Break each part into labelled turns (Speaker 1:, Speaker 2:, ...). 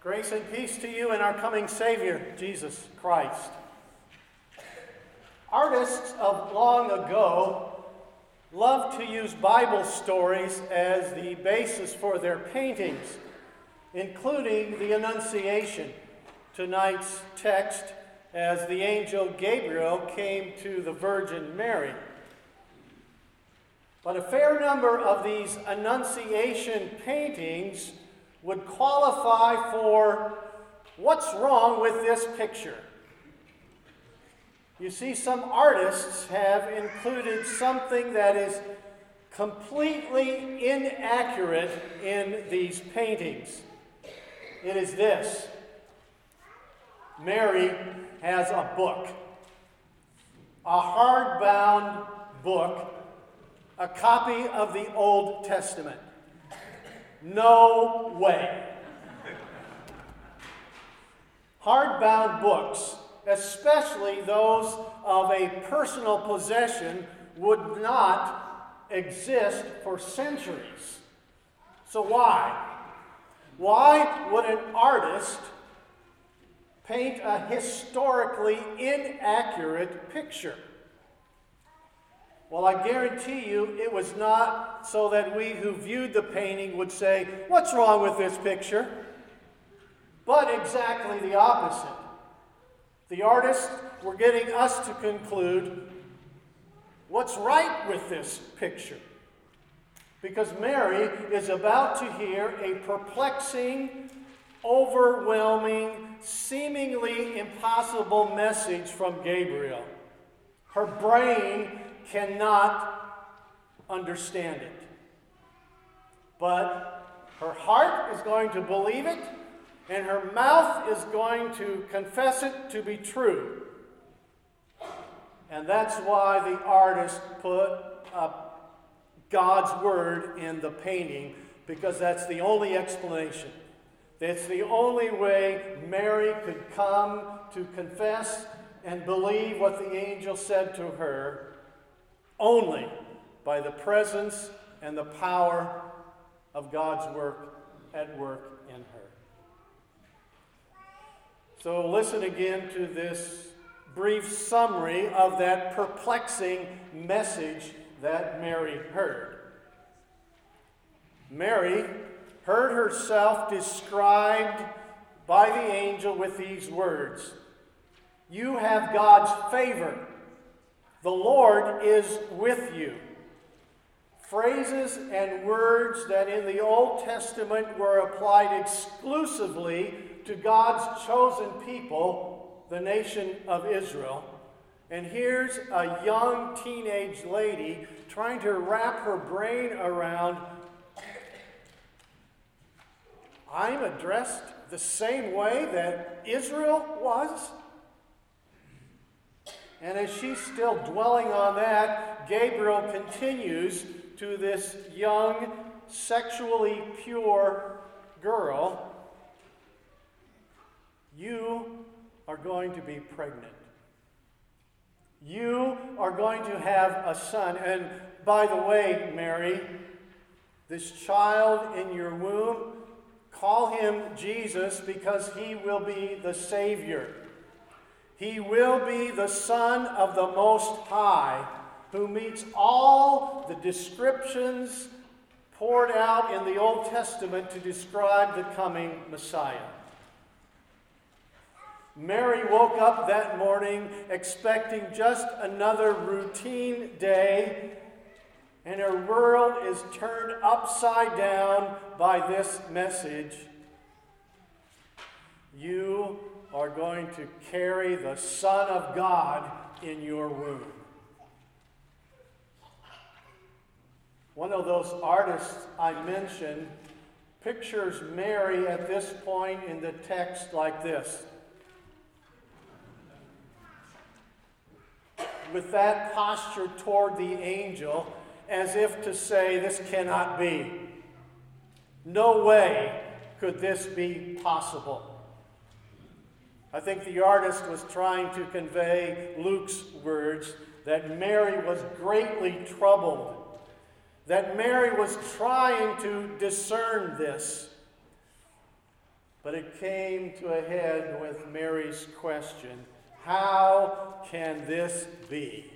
Speaker 1: Grace and peace to you and our coming Savior, Jesus Christ. Artists of long ago loved to use Bible stories as the basis for their paintings, including the Annunciation, tonight's text as the angel Gabriel came to the Virgin Mary. But a fair number of these Annunciation paintings would qualify for what's wrong with this picture. You see, some artists have included something that is completely inaccurate in these paintings. It is this Mary has a book, a hardbound book, a copy of the Old Testament. No way. Hardbound books, especially those of a personal possession, would not exist for centuries. So, why? Why would an artist paint a historically inaccurate picture? Well, I guarantee you it was not so that we who viewed the painting would say, What's wrong with this picture? But exactly the opposite. The artists were getting us to conclude, What's right with this picture? Because Mary is about to hear a perplexing, overwhelming, seemingly impossible message from Gabriel. Her brain cannot understand it. But her heart is going to believe it, and her mouth is going to confess it to be true. And that's why the artist put up God's word in the painting, because that's the only explanation. It's the only way Mary could come to confess and believe what the angel said to her only by the presence and the power of God's work at work in her. So, listen again to this brief summary of that perplexing message that Mary heard. Mary heard herself described by the angel with these words You have God's favor. The Lord is with you. Phrases and words that in the Old Testament were applied exclusively to God's chosen people, the nation of Israel. And here's a young teenage lady trying to wrap her brain around I'm addressed the same way that Israel was? And as she's still dwelling on that, Gabriel continues to this young, sexually pure girl You are going to be pregnant. You are going to have a son. And by the way, Mary, this child in your womb, call him Jesus because he will be the Savior. He will be the Son of the Most High, who meets all the descriptions poured out in the Old Testament to describe the coming Messiah. Mary woke up that morning expecting just another routine day, and her world is turned upside down by this message. You are going to carry the Son of God in your womb. One of those artists I mentioned pictures Mary at this point in the text like this. With that posture toward the angel, as if to say, This cannot be. No way could this be possible. I think the artist was trying to convey Luke's words that Mary was greatly troubled, that Mary was trying to discern this. But it came to a head with Mary's question How can this be?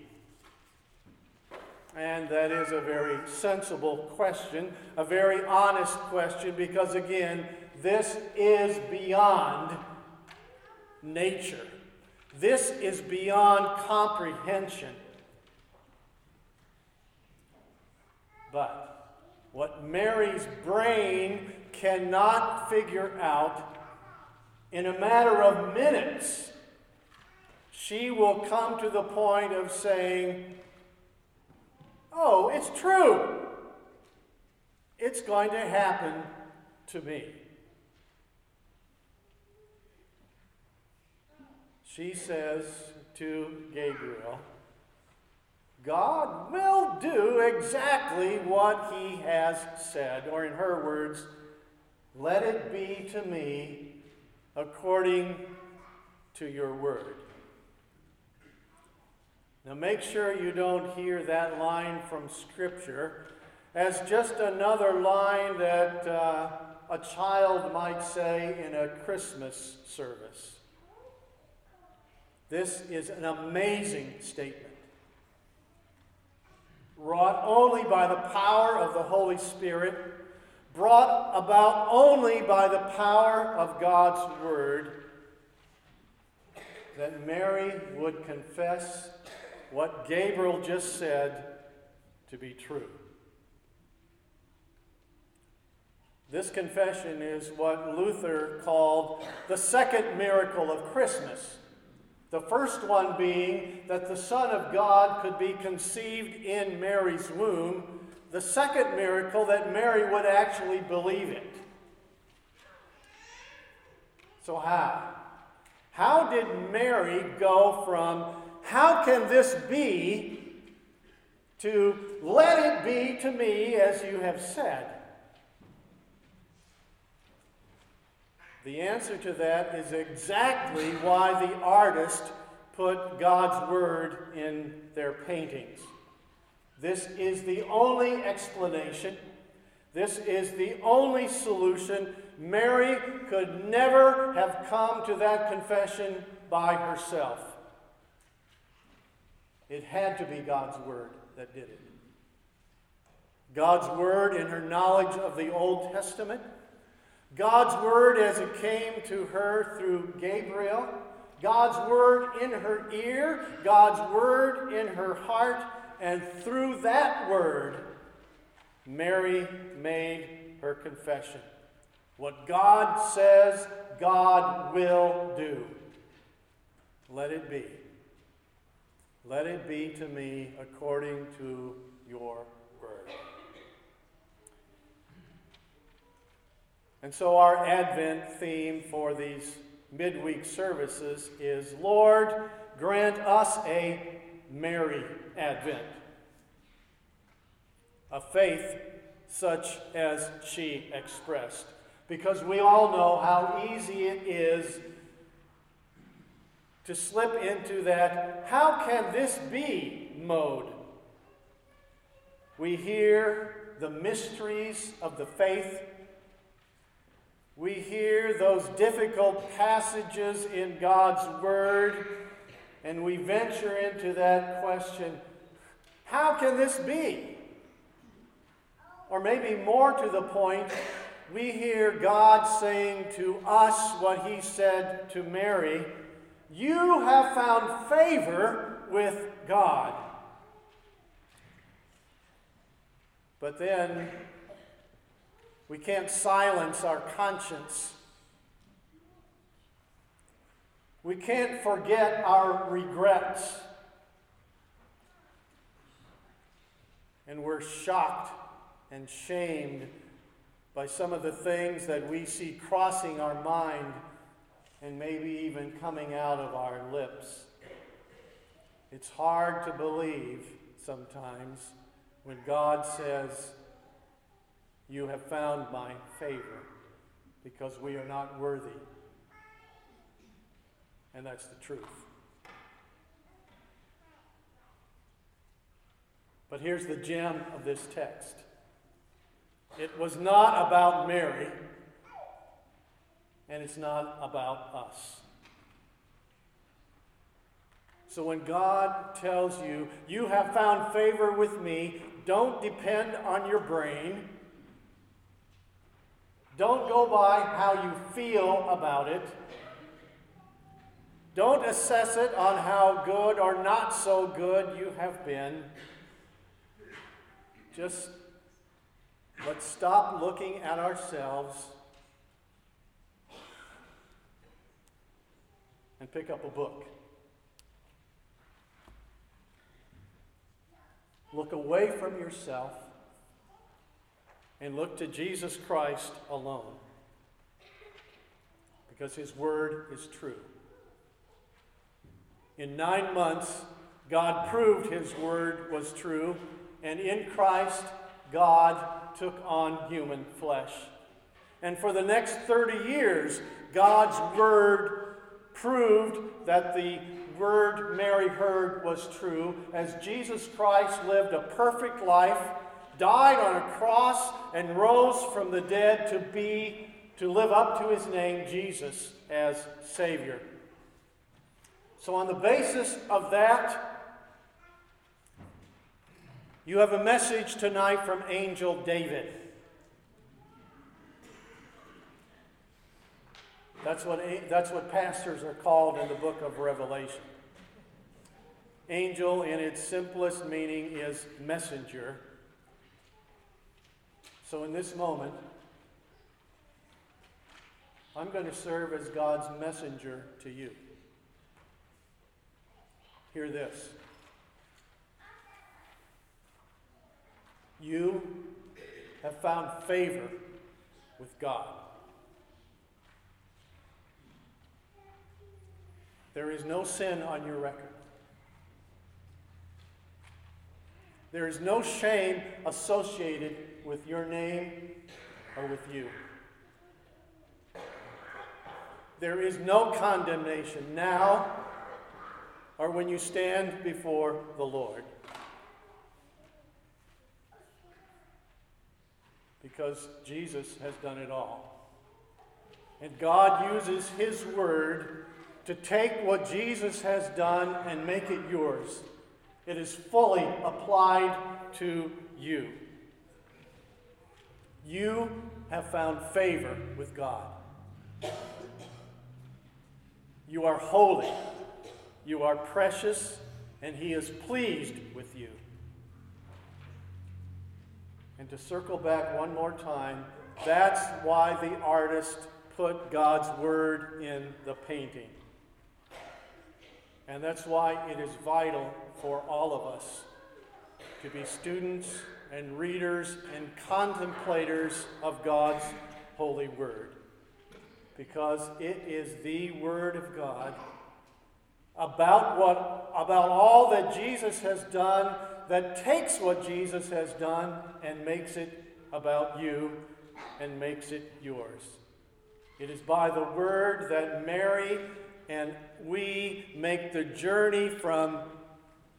Speaker 1: And that is a very sensible question, a very honest question, because again, this is beyond nature. This is beyond comprehension. But what Mary's brain cannot figure out in a matter of minutes, she will come to the point of saying, Oh, it's true. It's going to happen to me. She says to Gabriel, God will do exactly what he has said, or in her words, let it be to me according to your word. Now make sure you don't hear that line from Scripture as just another line that uh, a child might say in a Christmas service. This is an amazing statement, wrought only by the power of the Holy Spirit, brought about only by the power of God's Word, that Mary would confess what Gabriel just said to be true. This confession is what Luther called the second miracle of Christmas. The first one being that the Son of God could be conceived in Mary's womb. The second miracle, that Mary would actually believe it. So, how? How did Mary go from, how can this be, to let it be to me as you have said? The answer to that is exactly why the artist put God's word in their paintings. This is the only explanation. This is the only solution. Mary could never have come to that confession by herself. It had to be God's word that did it. God's word in her knowledge of the Old Testament God's word as it came to her through Gabriel, God's word in her ear, God's word in her heart, and through that word, Mary made her confession. What God says, God will do. Let it be. Let it be to me according to your word. And so, our Advent theme for these midweek services is Lord, grant us a Mary Advent, a faith such as she expressed. Because we all know how easy it is to slip into that, how can this be mode? We hear the mysteries of the faith we hear those difficult passages in God's Word, and we venture into that question how can this be? Or maybe more to the point, we hear God saying to us what He said to Mary You have found favor with God. But then we can't silence our conscience. We can't forget our regrets. And we're shocked and shamed by some of the things that we see crossing our mind and maybe even coming out of our lips. It's hard to believe sometimes when God says, you have found my favor because we are not worthy. And that's the truth. But here's the gem of this text it was not about Mary, and it's not about us. So when God tells you, you have found favor with me, don't depend on your brain. Don't go by how you feel about it. Don't assess it on how good or not so good you have been. Just let's stop looking at ourselves and pick up a book. Look away from yourself and look to Jesus Christ alone because his word is true. In nine months, God proved his word was true, and in Christ, God took on human flesh. And for the next 30 years, God's word proved that the word Mary heard was true as Jesus Christ lived a perfect life, died on a cross, and rose from the dead to be to live up to his name Jesus as savior. So on the basis of that you have a message tonight from angel David. That's what, that's what pastors are called in the book of Revelation. Angel, in its simplest meaning, is messenger. So, in this moment, I'm going to serve as God's messenger to you. Hear this. You have found favor with God. There is no sin on your record. There is no shame associated with your name or with you. There is no condemnation now or when you stand before the Lord. Because Jesus has done it all. And God uses His Word to take what Jesus has done and make it yours. It is fully applied to you. You have found favor with God. You are holy, you are precious, and He is pleased with you. And to circle back one more time, that's why the artist put God's word in the painting. And that's why it is vital for all of us to be students and readers and contemplators of God's holy word. Because it is the word of God about what about all that Jesus has done that takes what Jesus has done and makes it about you and makes it yours. It is by the word that Mary and we make the journey from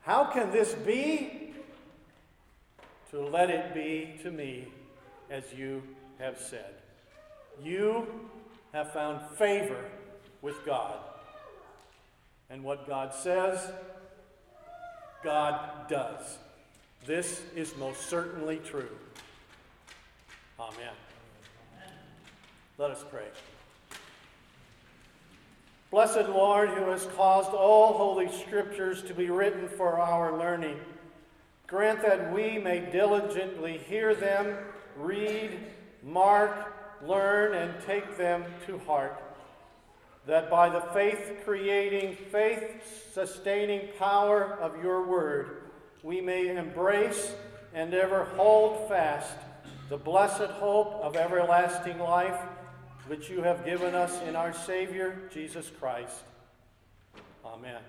Speaker 1: how can this be to let it be to me as you have said. You have found favor with God. And what God says, God does. This is most certainly true. Amen. Let us pray. Blessed Lord, who has caused all holy scriptures to be written for our learning, grant that we may diligently hear them, read, mark, learn, and take them to heart, that by the faith creating, faith sustaining power of your word, we may embrace and ever hold fast the blessed hope of everlasting life which you have given us in our Savior, Jesus Christ. Amen.